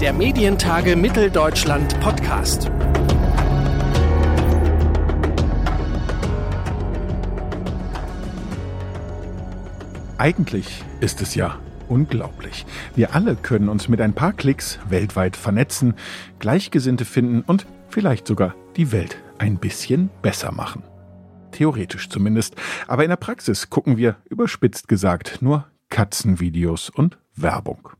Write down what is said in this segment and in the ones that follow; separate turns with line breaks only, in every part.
der Medientage Mitteldeutschland Podcast.
Eigentlich ist es ja unglaublich. Wir alle können uns mit ein paar Klicks weltweit vernetzen, Gleichgesinnte finden und vielleicht sogar die Welt ein bisschen besser machen. Theoretisch zumindest. Aber in der Praxis gucken wir, überspitzt gesagt, nur Katzenvideos und Werbung.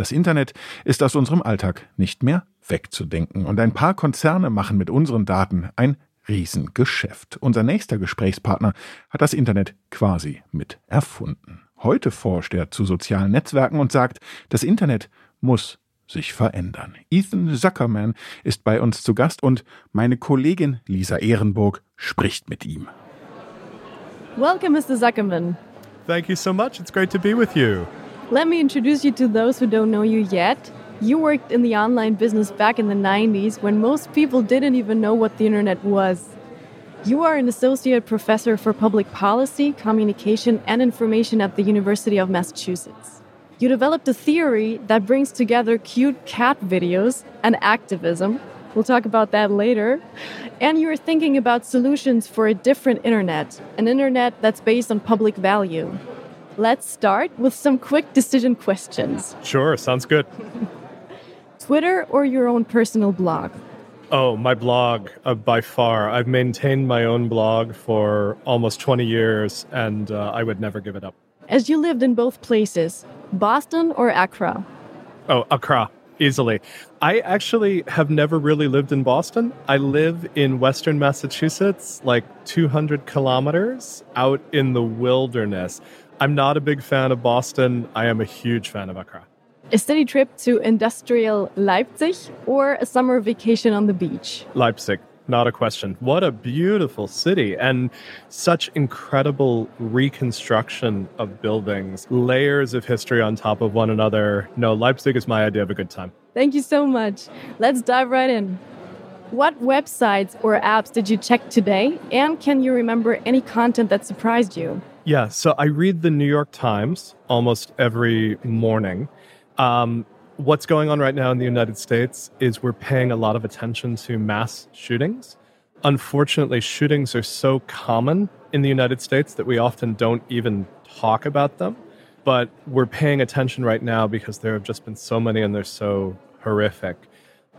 Das Internet ist aus unserem Alltag nicht mehr wegzudenken. Und ein paar Konzerne machen mit unseren Daten ein Riesengeschäft. Unser nächster Gesprächspartner hat das Internet quasi mit erfunden. Heute forscht er zu sozialen Netzwerken und sagt, das Internet muss sich verändern. Ethan Zuckerman ist bei uns zu Gast und meine Kollegin Lisa Ehrenburg spricht mit ihm.
Welcome, Mr. Zuckerman.
Thank you so much. It's great to be with you.
Let me introduce you to those who don't know you yet. You worked in the online business back in the 90s when most people didn't even know what the internet was. You are an associate professor for public policy, communication, and information at the University of Massachusetts. You developed a theory that brings together cute cat videos and activism. We'll talk about that later. And you're thinking about solutions for a different internet, an internet that's based on public value. Let's start with some quick decision questions.
Sure, sounds good.
Twitter or your own personal blog?
Oh, my blog, uh, by far. I've maintained my own blog for almost 20 years, and uh, I would never give it up.
As you lived in both places, Boston or Accra?
Oh, Accra, easily. I actually have never really lived in Boston. I live in western Massachusetts, like 200 kilometers out in the wilderness. I'm not a big fan of Boston. I am a huge fan of Accra.
A steady trip to industrial Leipzig or a summer vacation on the beach?
Leipzig, not a question. What a beautiful city and such incredible reconstruction of buildings, layers of history on top of one another. No, Leipzig is my idea of a good time.
Thank you so much. Let's dive right in. What websites or apps did you check today? And can you remember any content that surprised you?
Yeah, so I read the New York Times almost every morning. Um, what's going on right now in the United States is we're paying a lot of attention to mass shootings. Unfortunately, shootings are so common in the United States that we often don't even talk about them. But we're paying attention right now because there have just been so many and they're so horrific.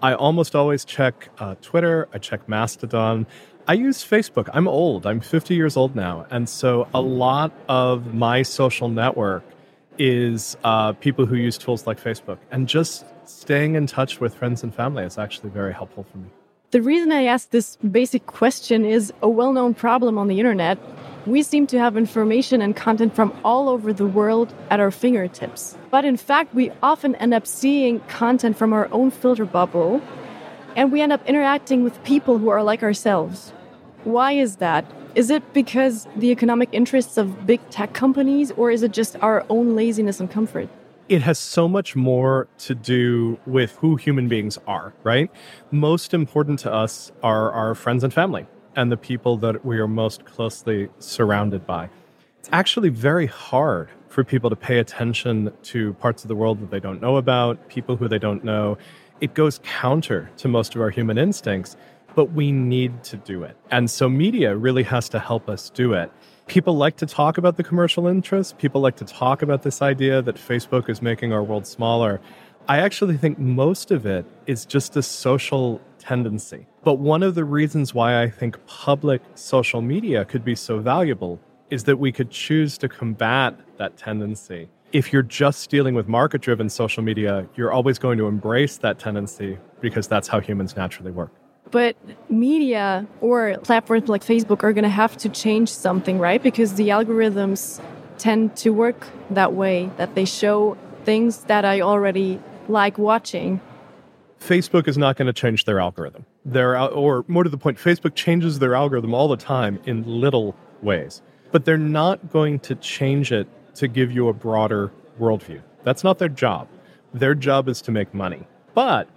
I almost always check uh, Twitter, I check Mastodon. I use Facebook. I'm old, I'm 50 years old now. And so a lot of my social network is uh, people who use tools like Facebook. And just staying in touch with friends and family is actually very helpful for me.
The reason I ask this basic question is a well known problem on the internet. We seem to have information and content from all over the world at our fingertips. But in fact, we often end up seeing content from our own filter bubble, and we end up interacting with people who are like ourselves. Why is that? Is it because the economic interests of big tech companies, or is it just our own laziness and comfort?
It has so much more to do with who human beings are, right? Most important to us are our friends and family and the people that we are most closely surrounded by. It's actually very hard for people to pay attention to parts of the world that they don't know about, people who they don't know. It goes counter to most of our human instincts but we need to do it. And so media really has to help us do it. People like to talk about the commercial interests. People like to talk about this idea that Facebook is making our world smaller. I actually think most of it is just a social tendency. But one of the reasons why I think public social media could be so valuable is that we could choose to combat that tendency. If you're just dealing with market driven social media, you're always going to embrace that tendency because that's how humans naturally work.
But media or platforms like Facebook are going to have to change something, right? Because the algorithms tend to work that way, that they show things that I already like watching.
Facebook is not going to change their algorithm. Their, or more to the point, Facebook changes their algorithm all the time in little ways. But they're not going to change it to give you a broader worldview. That's not their job. Their job is to make money. But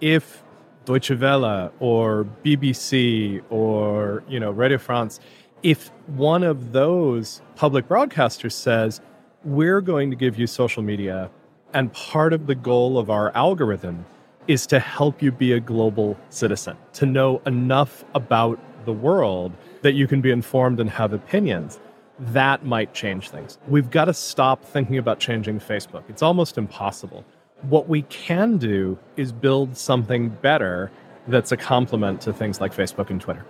if Deutsche Welle or BBC or you know Radio France, if one of those public broadcasters says we're going to give you social media, and part of the goal of our algorithm is to help you be a global citizen, to know enough about the world that you can be informed and have opinions. That might change things. We've got to stop thinking about changing Facebook. It's almost impossible. What we can do is build something better that's a complement to things like Facebook and Twitter.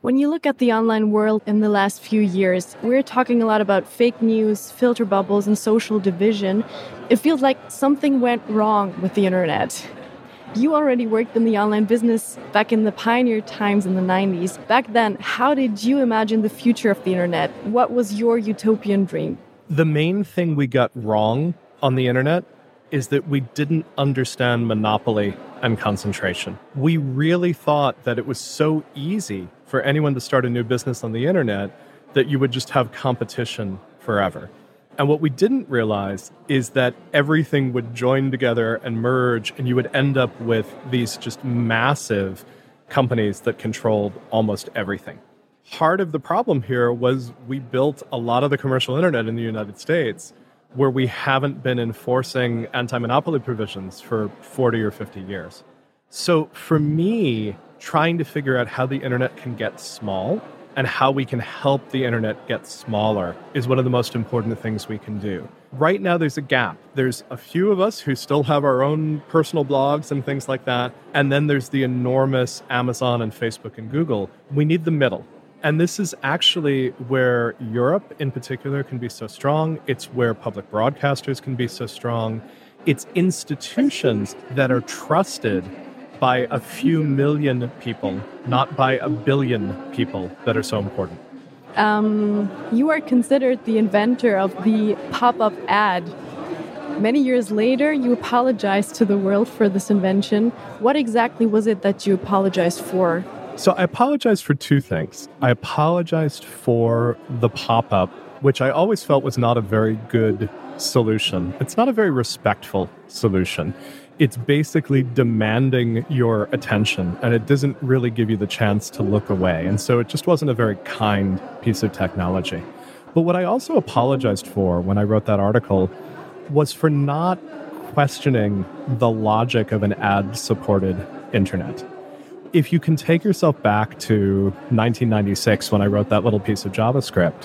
When you look at the online world in the last few years, we're talking a lot about fake news, filter bubbles, and social division. It feels like something went wrong with the internet. You already worked in the online business back in the pioneer times in the 90s. Back then, how did you imagine the future of the internet? What was your utopian dream?
The main thing we got wrong on the internet is that we didn't understand monopoly and concentration. We really thought that it was so easy for anyone to start a new business on the internet that you would just have competition forever. And what we didn't realize is that everything would join together and merge, and you would end up with these just massive companies that controlled almost everything. Part of the problem here was we built a lot of the commercial internet in the United States where we haven't been enforcing anti monopoly provisions for 40 or 50 years. So for me, trying to figure out how the internet can get small and how we can help the internet get smaller is one of the most important things we can do. Right now, there's a gap. There's a few of us who still have our own personal blogs and things like that. And then there's the enormous Amazon and Facebook and Google. We need the middle. And this is actually where Europe in particular can be so strong. It's where public broadcasters can be so strong. It's institutions that are trusted by a few million people, not by a billion people that are so important.
Um, you are considered the inventor of the pop up ad. Many years later, you apologized to the world for this invention. What exactly was it that you apologized for?
So I apologized for two things. I apologized for the pop up, which I always felt was not a very good solution. It's not a very respectful solution. It's basically demanding your attention and it doesn't really give you the chance to look away. And so it just wasn't a very kind piece of technology. But what I also apologized for when I wrote that article was for not questioning the logic of an ad supported internet if you can take yourself back to 1996 when I wrote that little piece of JavaScript,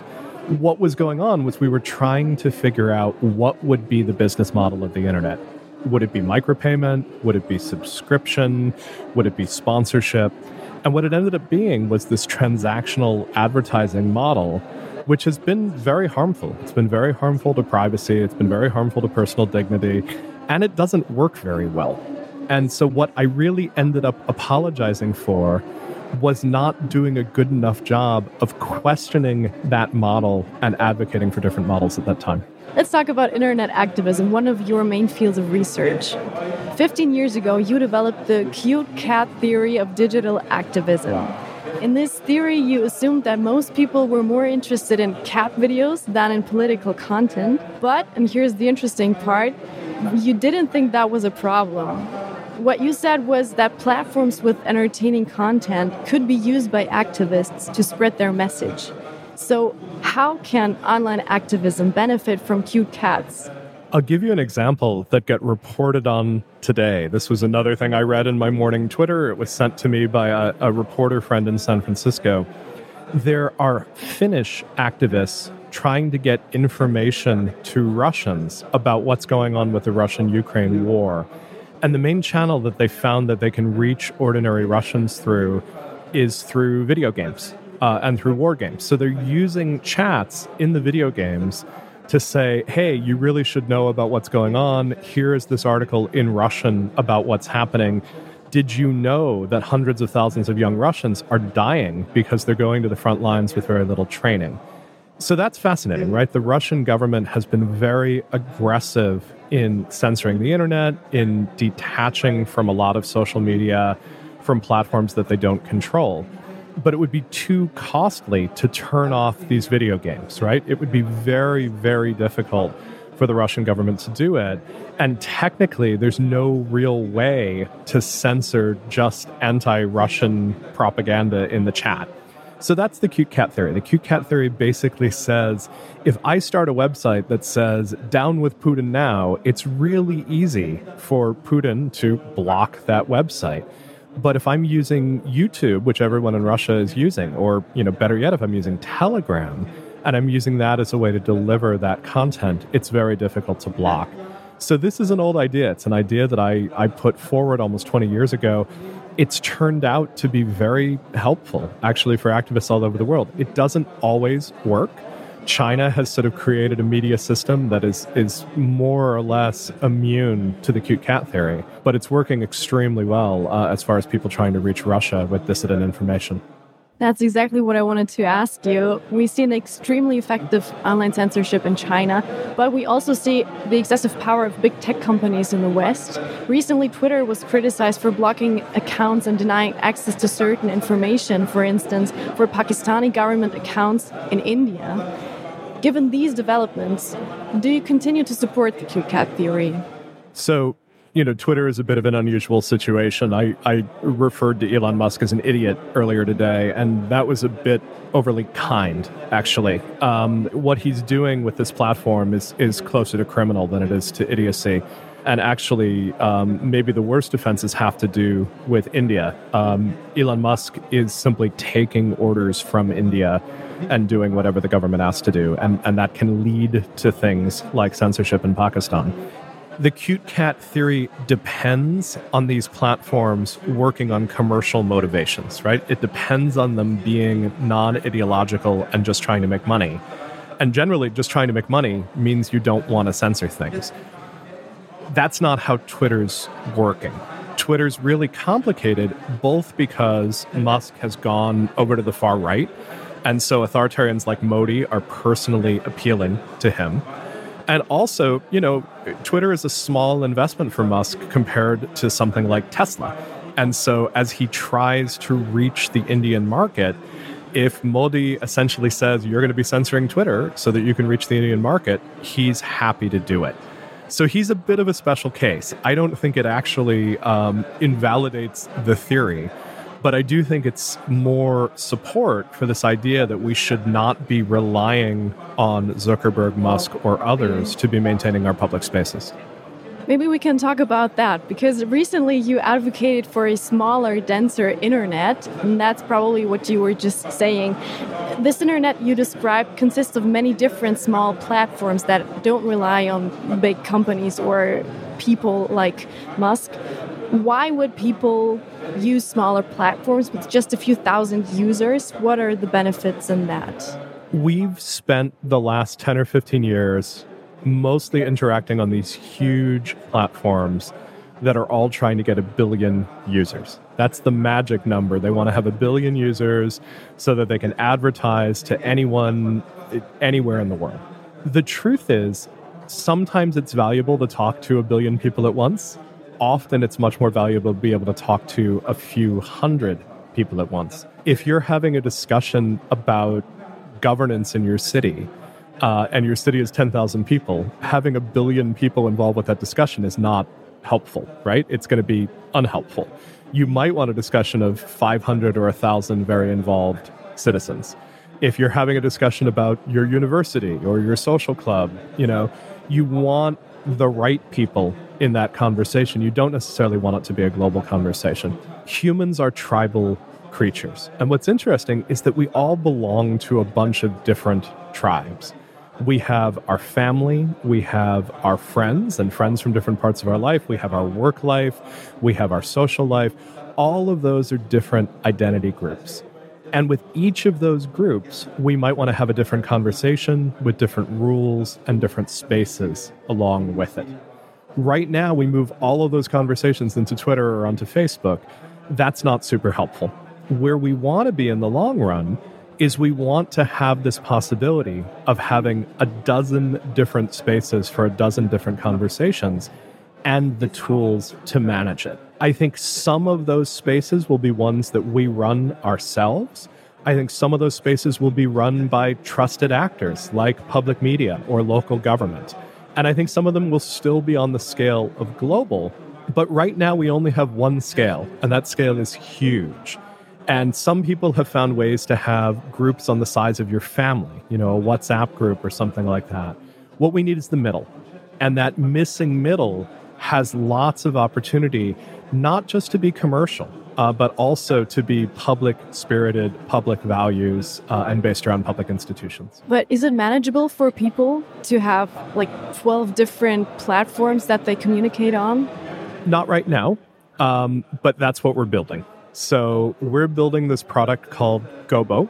what was going on was we were trying to figure out what would be the business model of the internet. Would it be micropayment? Would it be subscription? Would it be sponsorship? And what it ended up being was this transactional advertising model, which has been very harmful. It's been very harmful to privacy, it's been very harmful to personal dignity, and it doesn't work very well. And so, what I really ended up apologizing for was not doing a good enough job of questioning that model and advocating for different models at that time.
Let's talk about internet activism, one of your main fields of research. 15 years ago, you developed the cute cat theory of digital activism. In this theory, you assumed that most people were more interested in cat videos than in political content. But, and here's the interesting part, you didn't think that was a problem. What you said was that platforms with entertaining content could be used by activists to spread their message. So, how can online activism benefit from cute cats?
I'll give you an example that got reported on today. This was another thing I read in my morning Twitter. It was sent to me by a, a reporter friend in San Francisco. There are Finnish activists trying to get information to Russians about what's going on with the Russian Ukraine war. And the main channel that they found that they can reach ordinary Russians through is through video games uh, and through war games. So they're using chats in the video games to say, hey, you really should know about what's going on. Here is this article in Russian about what's happening. Did you know that hundreds of thousands of young Russians are dying because they're going to the front lines with very little training? So that's fascinating, mm. right? The Russian government has been very aggressive in censoring the internet, in detaching from a lot of social media, from platforms that they don't control. But it would be too costly to turn off these video games, right? It would be very, very difficult for the Russian government to do it. And technically, there's no real way to censor just anti Russian propaganda in the chat. So that's the cute cat theory. The cute cat theory basically says if I start a website that says down with Putin now, it's really easy for Putin to block that website. But if I'm using YouTube, which everyone in Russia is using, or you know, better yet, if I'm using Telegram and I'm using that as a way to deliver that content, it's very difficult to block. So this is an old idea. It's an idea that I, I put forward almost 20 years ago. It's turned out to be very helpful, actually, for activists all over the world. It doesn't always work. China has sort of created a media system that is is more or less immune to the cute cat theory, but it's working extremely well uh, as far as people trying to reach Russia with dissident information.
That's exactly what I wanted to ask you. We see an extremely effective online censorship in China, but we also see the excessive power of big tech companies in the West. Recently, Twitter was criticized for blocking accounts and denying access to certain information, for instance, for Pakistani government accounts in India. Given these developments, do you continue to support the cute cat theory?
So, you know, Twitter is a bit of an unusual situation. I, I referred to Elon Musk as an idiot earlier today, and that was a bit overly kind, actually. Um, what he's doing with this platform is, is closer to criminal than it is to idiocy. And actually, um, maybe the worst offenses have to do with India. Um, Elon Musk is simply taking orders from India and doing whatever the government asks to do. And, and that can lead to things like censorship in Pakistan. The cute cat theory depends on these platforms working on commercial motivations, right? It depends on them being non ideological and just trying to make money. And generally, just trying to make money means you don't want to censor things. That's not how Twitter's working. Twitter's really complicated, both because Musk has gone over to the far right and so authoritarians like Modi are personally appealing to him. And also, you know, Twitter is a small investment for Musk compared to something like Tesla. And so as he tries to reach the Indian market, if Modi essentially says you're going to be censoring Twitter so that you can reach the Indian market, he's happy to do it. So he's a bit of a special case. I don't think it actually um, invalidates the theory but I do think it's more support for this idea that we should not be relying on Zuckerberg, Musk, or others to be maintaining our public spaces.
Maybe we can talk about that because recently you advocated for a smaller, denser internet, and that's probably what you were just saying. This internet you described consists of many different small platforms that don't rely on big companies or people like Musk. Why would people use smaller platforms with just a few thousand users? What are the benefits in that?
We've spent the last 10 or 15 years mostly interacting on these huge platforms that are all trying to get a billion users. That's the magic number. They want to have a billion users so that they can advertise to anyone anywhere in the world. The truth is, sometimes it's valuable to talk to a billion people at once often it's much more valuable to be able to talk to a few hundred people at once. If you're having a discussion about governance in your city, uh, and your city is 10,000 people, having a billion people involved with that discussion is not helpful, right? It's going to be unhelpful. You might want a discussion of 500 or 1,000 very involved citizens. If you're having a discussion about your university or your social club, you know, you want the right people in that conversation. You don't necessarily want it to be a global conversation. Humans are tribal creatures. And what's interesting is that we all belong to a bunch of different tribes. We have our family, we have our friends and friends from different parts of our life, we have our work life, we have our social life. All of those are different identity groups. And with each of those groups, we might want to have a different conversation with different rules and different spaces along with it. Right now, we move all of those conversations into Twitter or onto Facebook. That's not super helpful. Where we want to be in the long run is we want to have this possibility of having a dozen different spaces for a dozen different conversations and the tools to manage it. I think some of those spaces will be ones that we run ourselves. I think some of those spaces will be run by trusted actors like public media or local government. And I think some of them will still be on the scale of global. But right now, we only have one scale, and that scale is huge. And some people have found ways to have groups on the size of your family, you know, a WhatsApp group or something like that. What we need is the middle. And that missing middle has lots of opportunity, not just to be commercial, uh, but also to be public spirited, public values, uh, and based around public institutions.
But is it manageable for people to have like 12 different platforms that they communicate on?
Not right now, um, but that's what we're building. So we're building this product called Gobo.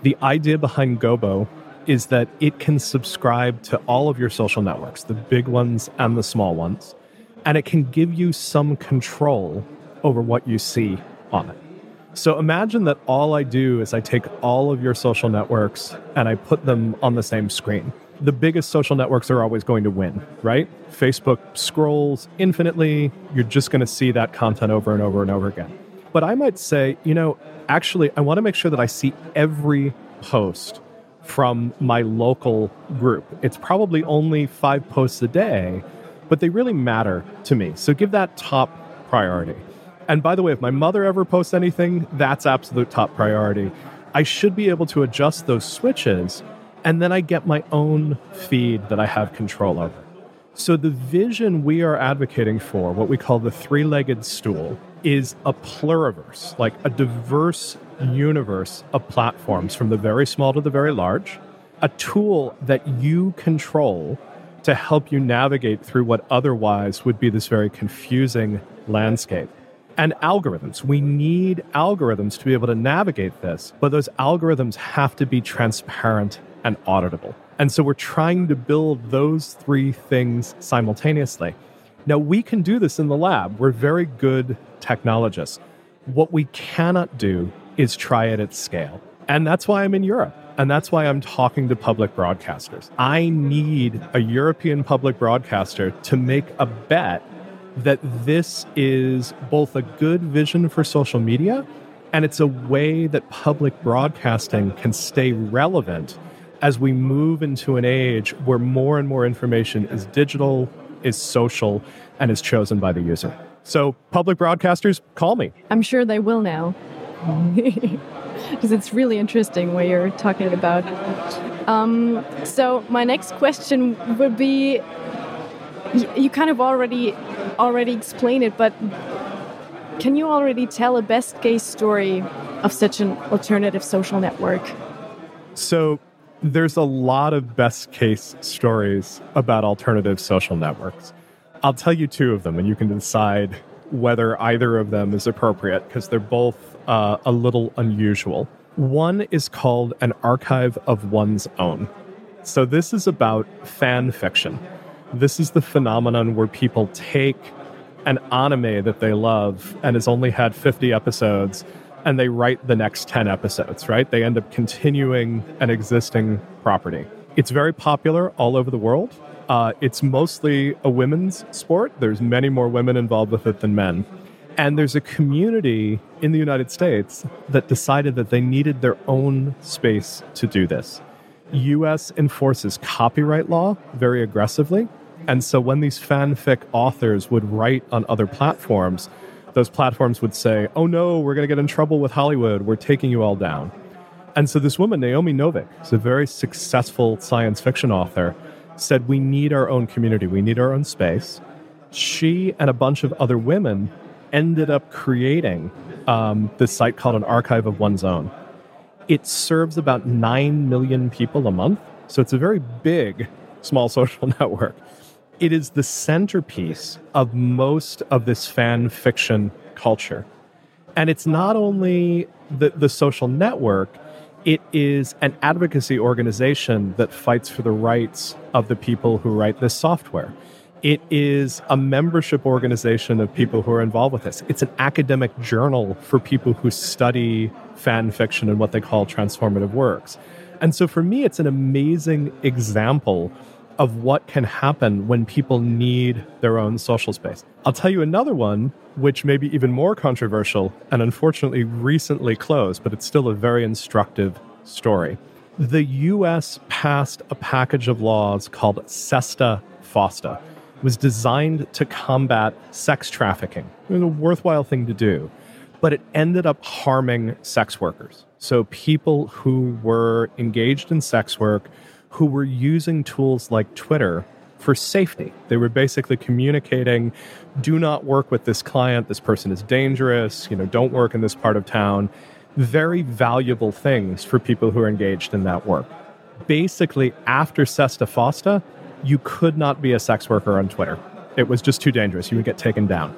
The idea behind Gobo is that it can subscribe to all of your social networks, the big ones and the small ones, and it can give you some control over what you see on it. So imagine that all I do is I take all of your social networks and I put them on the same screen. The biggest social networks are always going to win, right? Facebook scrolls infinitely. You're just going to see that content over and over and over again. But I might say, you know, actually, I want to make sure that I see every post from my local group. It's probably only five posts a day, but they really matter to me. So give that top priority. And by the way, if my mother ever posts anything, that's absolute top priority. I should be able to adjust those switches, and then I get my own feed that I have control over. So, the vision we are advocating for, what we call the three legged stool, is a pluriverse, like a diverse universe of platforms from the very small to the very large, a tool that you control to help you navigate through what otherwise would be this very confusing landscape. And algorithms. We need algorithms to be able to navigate this, but those algorithms have to be transparent and auditable. And so we're trying to build those three things simultaneously. Now, we can do this in the lab. We're very good technologists. What we cannot do is try it at scale. And that's why I'm in Europe. And that's why I'm talking to public broadcasters. I need a European public broadcaster to make a bet that this is both a good vision for social media and it's a way that public broadcasting can stay relevant as we move into an age where more and more information is digital, is social, and is chosen by the user. So, public broadcasters, call me.
I'm sure they will now. Because it's really interesting what you're talking about. Um, so, my next question would be you kind of already already explained it, but can you already tell a best case story of such an alternative social network?
So, there's a lot of best case stories about alternative social networks. I'll tell you two of them, and you can decide whether either of them is appropriate because they're both uh, a little unusual. One is called an archive of one's own. So, this is about fan fiction. This is the phenomenon where people take an anime that they love and has only had 50 episodes and they write the next 10 episodes, right? They end up continuing an existing property. It's very popular all over the world. Uh, it's mostly a women's sport. There's many more women involved with it than men. And there's a community in the United States that decided that they needed their own space to do this. US enforces copyright law very aggressively. And so when these fanfic authors would write on other platforms, those platforms would say, oh no, we're going to get in trouble with Hollywood. We're taking you all down. And so this woman, Naomi Novik, is a very successful science fiction author, said, we need our own community. We need our own space. She and a bunch of other women ended up creating um, this site called an archive of one's own. It serves about 9 million people a month. So it's a very big small social network it is the centerpiece of most of this fan fiction culture. And it's not only the, the social network, it is an advocacy organization that fights for the rights of the people who write this software. It is a membership organization of people who are involved with this. It's an academic journal for people who study fan fiction and what they call transformative works. And so for me, it's an amazing example of what can happen when people need their own social space. I'll tell you another one, which may be even more controversial and unfortunately recently closed, but it's still a very instructive story. The US passed a package of laws called SESTA FOSTA. Was designed to combat sex trafficking. It was a worthwhile thing to do. but it ended up harming sex workers. So people who were engaged in sex work, who were using tools like Twitter for safety. They were basically communicating, do not work with this client, this person is dangerous, you know, don't work in this part of town. Very valuable things for people who are engaged in that work. Basically, after Sesta Fosta, you could not be a sex worker on Switter. It was just too dangerous. You would get taken down.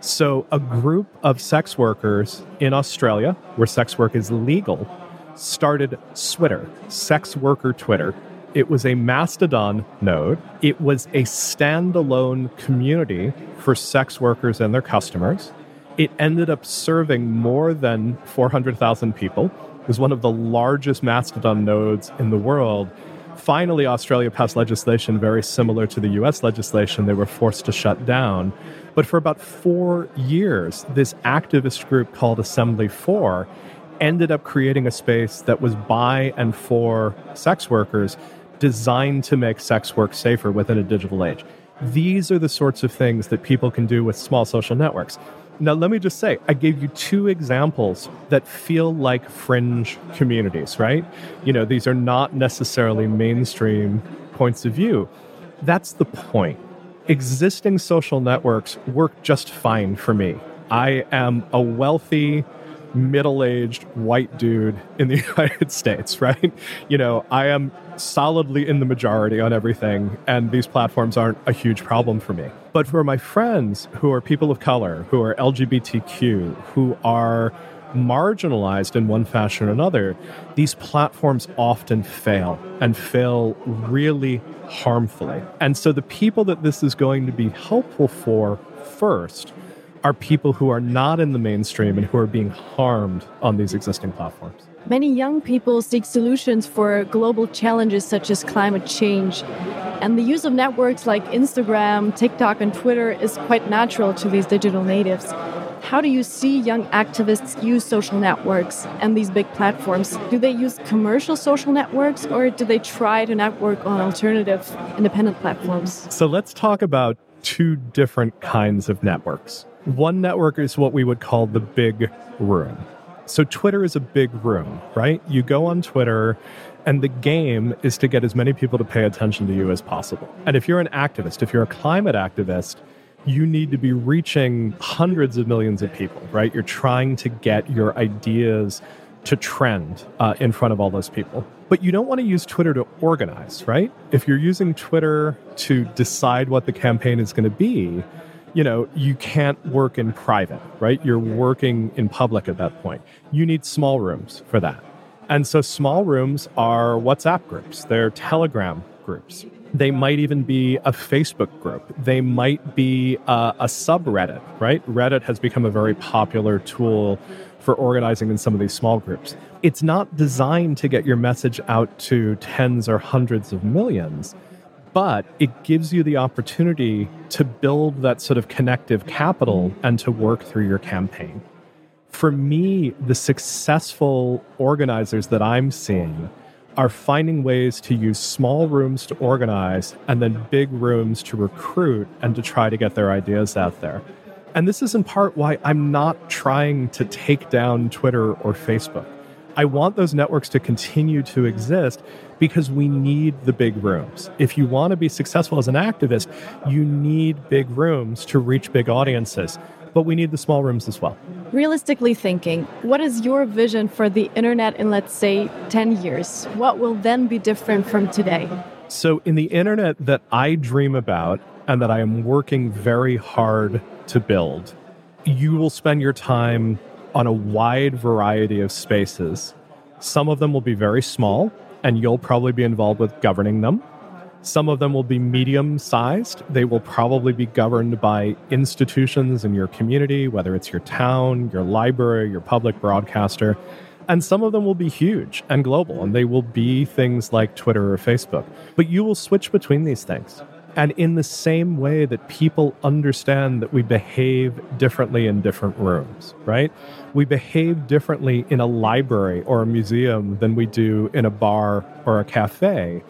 So, a group of sex workers in Australia, where sex work is legal, started Twitter, Sex Worker Twitter. It was a Mastodon node. It was a standalone community for sex workers and their customers. It ended up serving more than 400,000 people. It was one of the largest Mastodon nodes in the world finally, Australia passed legislation very similar to the US legislation. They were forced to shut down. But for about four years, this activist group called Assembly 4 ended up creating a space that was by and for sex workers designed to make sex work safer within a digital age. These are the sorts of things that people can do with small social networks. Now, let me just say, I gave you two examples that feel like fringe communities, right? You know, these are not necessarily mainstream points of view. That's the point. Existing social networks work just fine for me. I am a wealthy, middle aged white dude in the United States, right? You know, I am solidly in the majority on everything, and these platforms aren't a huge problem for me. But for my friends who are people of color, who are LGBTQ, who are marginalized in one fashion or another, these platforms often fail and fail really harmfully. And so the people that this is going to be helpful for first are people who are not in the mainstream and who are being harmed on these existing platforms.
Many young people seek solutions for global challenges such as climate change. And the use of networks like Instagram, TikTok, and Twitter is quite natural to these digital natives. How do you see young activists use social networks and these big platforms? Do they use commercial social networks or do they try to network on alternative independent platforms?
So let's talk about two different kinds of networks. One network is what we would call the big room. So Twitter is a big room, right? You go on Twitter and the game is to get as many people to pay attention to you as possible. And if you're an activist, if you're a climate activist, you need to be reaching hundreds of millions of people, right? You're trying to get your ideas to trend uh, in front of all those people. But you don't want to use Twitter to organize, right? If you're using Twitter to decide what the campaign is going to be, you know, you can't work in private, right? You're working in public at that point. You need small rooms for that. And so small rooms are WhatsApp groups, they're Telegram groups. They might even be a Facebook group. They might be a, a subreddit, right? Reddit has become a very popular tool for organizing in some of these small groups. It's not designed to get your message out to tens or hundreds of millions but it gives you the opportunity to build that sort of connective capital and to work through your campaign. For me, the successful organizers that I'm seeing are finding ways to use small rooms to organize and then big rooms to recruit and to try to get their ideas out there. And this is in part why I'm not trying to take down Twitter or Facebook. I want those networks to continue to exist because we need the big rooms. If you want to be successful as an activist, you need big rooms to reach big audiences, but we need the small rooms as well.
Realistically thinking, what is your vision for the internet in, let's say, 10 years? What will then be different from today?
So, in the internet that I dream about and that I am working very hard to build, you will spend your time on a wide variety of spaces. Some of them will be very small, and you'll probably be involved with governing them. Some of them will be medium sized. They will probably be governed by institutions in your community, whether it's your town, your library, your public broadcaster. And some of them will be huge and global, and they will be things like Twitter or Facebook. But you will switch between these things. And in the same way that people understand that we behave differently in different rooms, right? We behave differently in a library or a museum than we do in a bar or a cafe.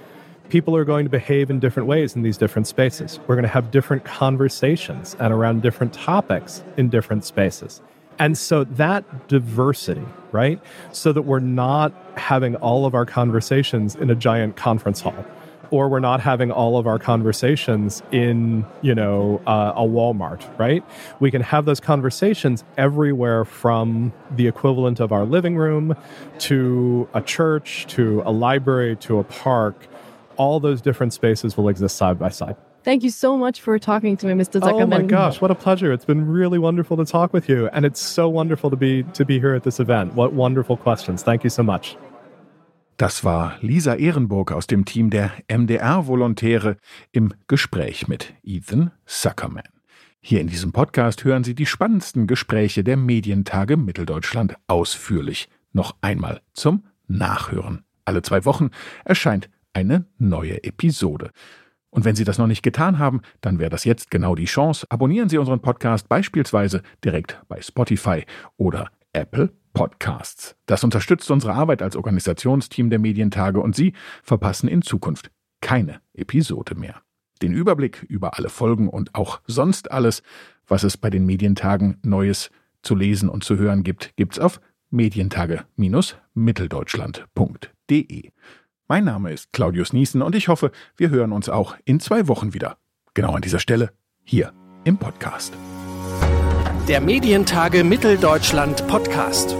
People are going to behave in different ways in these different spaces. We're going to have different conversations and around different topics in different spaces. And so that diversity, right? So that we're not having all of our conversations in a giant conference hall or we're not having all of our conversations in you know uh, a walmart right we can have those conversations everywhere from the equivalent of our living room to a church to a library to a park all those different spaces will exist side by side
Thank you so much for talking to me, Mr. Zuckerman.
Oh my gosh, what a pleasure. It's been really wonderful to talk with you and it's so wonderful to be to be here at this event. What wonderful questions. Thank you so much.
Das war Lisa Ehrenburg aus dem Team der MDR-Volontäre im Gespräch mit Ethan Zuckerman. Hier in diesem Podcast hören Sie die spannendsten Gespräche der Medientage Mitteldeutschland ausführlich noch einmal zum Nachhören. Alle zwei Wochen erscheint eine neue Episode. Und wenn Sie das noch nicht getan haben, dann wäre das jetzt genau die Chance. Abonnieren Sie unseren Podcast beispielsweise direkt bei Spotify oder Apple Podcasts. Das unterstützt unsere Arbeit als Organisationsteam der Medientage und Sie verpassen in Zukunft keine Episode mehr. Den Überblick über alle Folgen und auch sonst alles, was es bei den Medientagen Neues zu lesen und zu hören gibt, gibt's auf medientage-mitteldeutschland.de. Mein Name ist Claudius Niesen und ich hoffe, wir hören uns auch in zwei Wochen wieder. Genau an dieser Stelle, hier im Podcast.
Der Medientage Mitteldeutschland Podcast.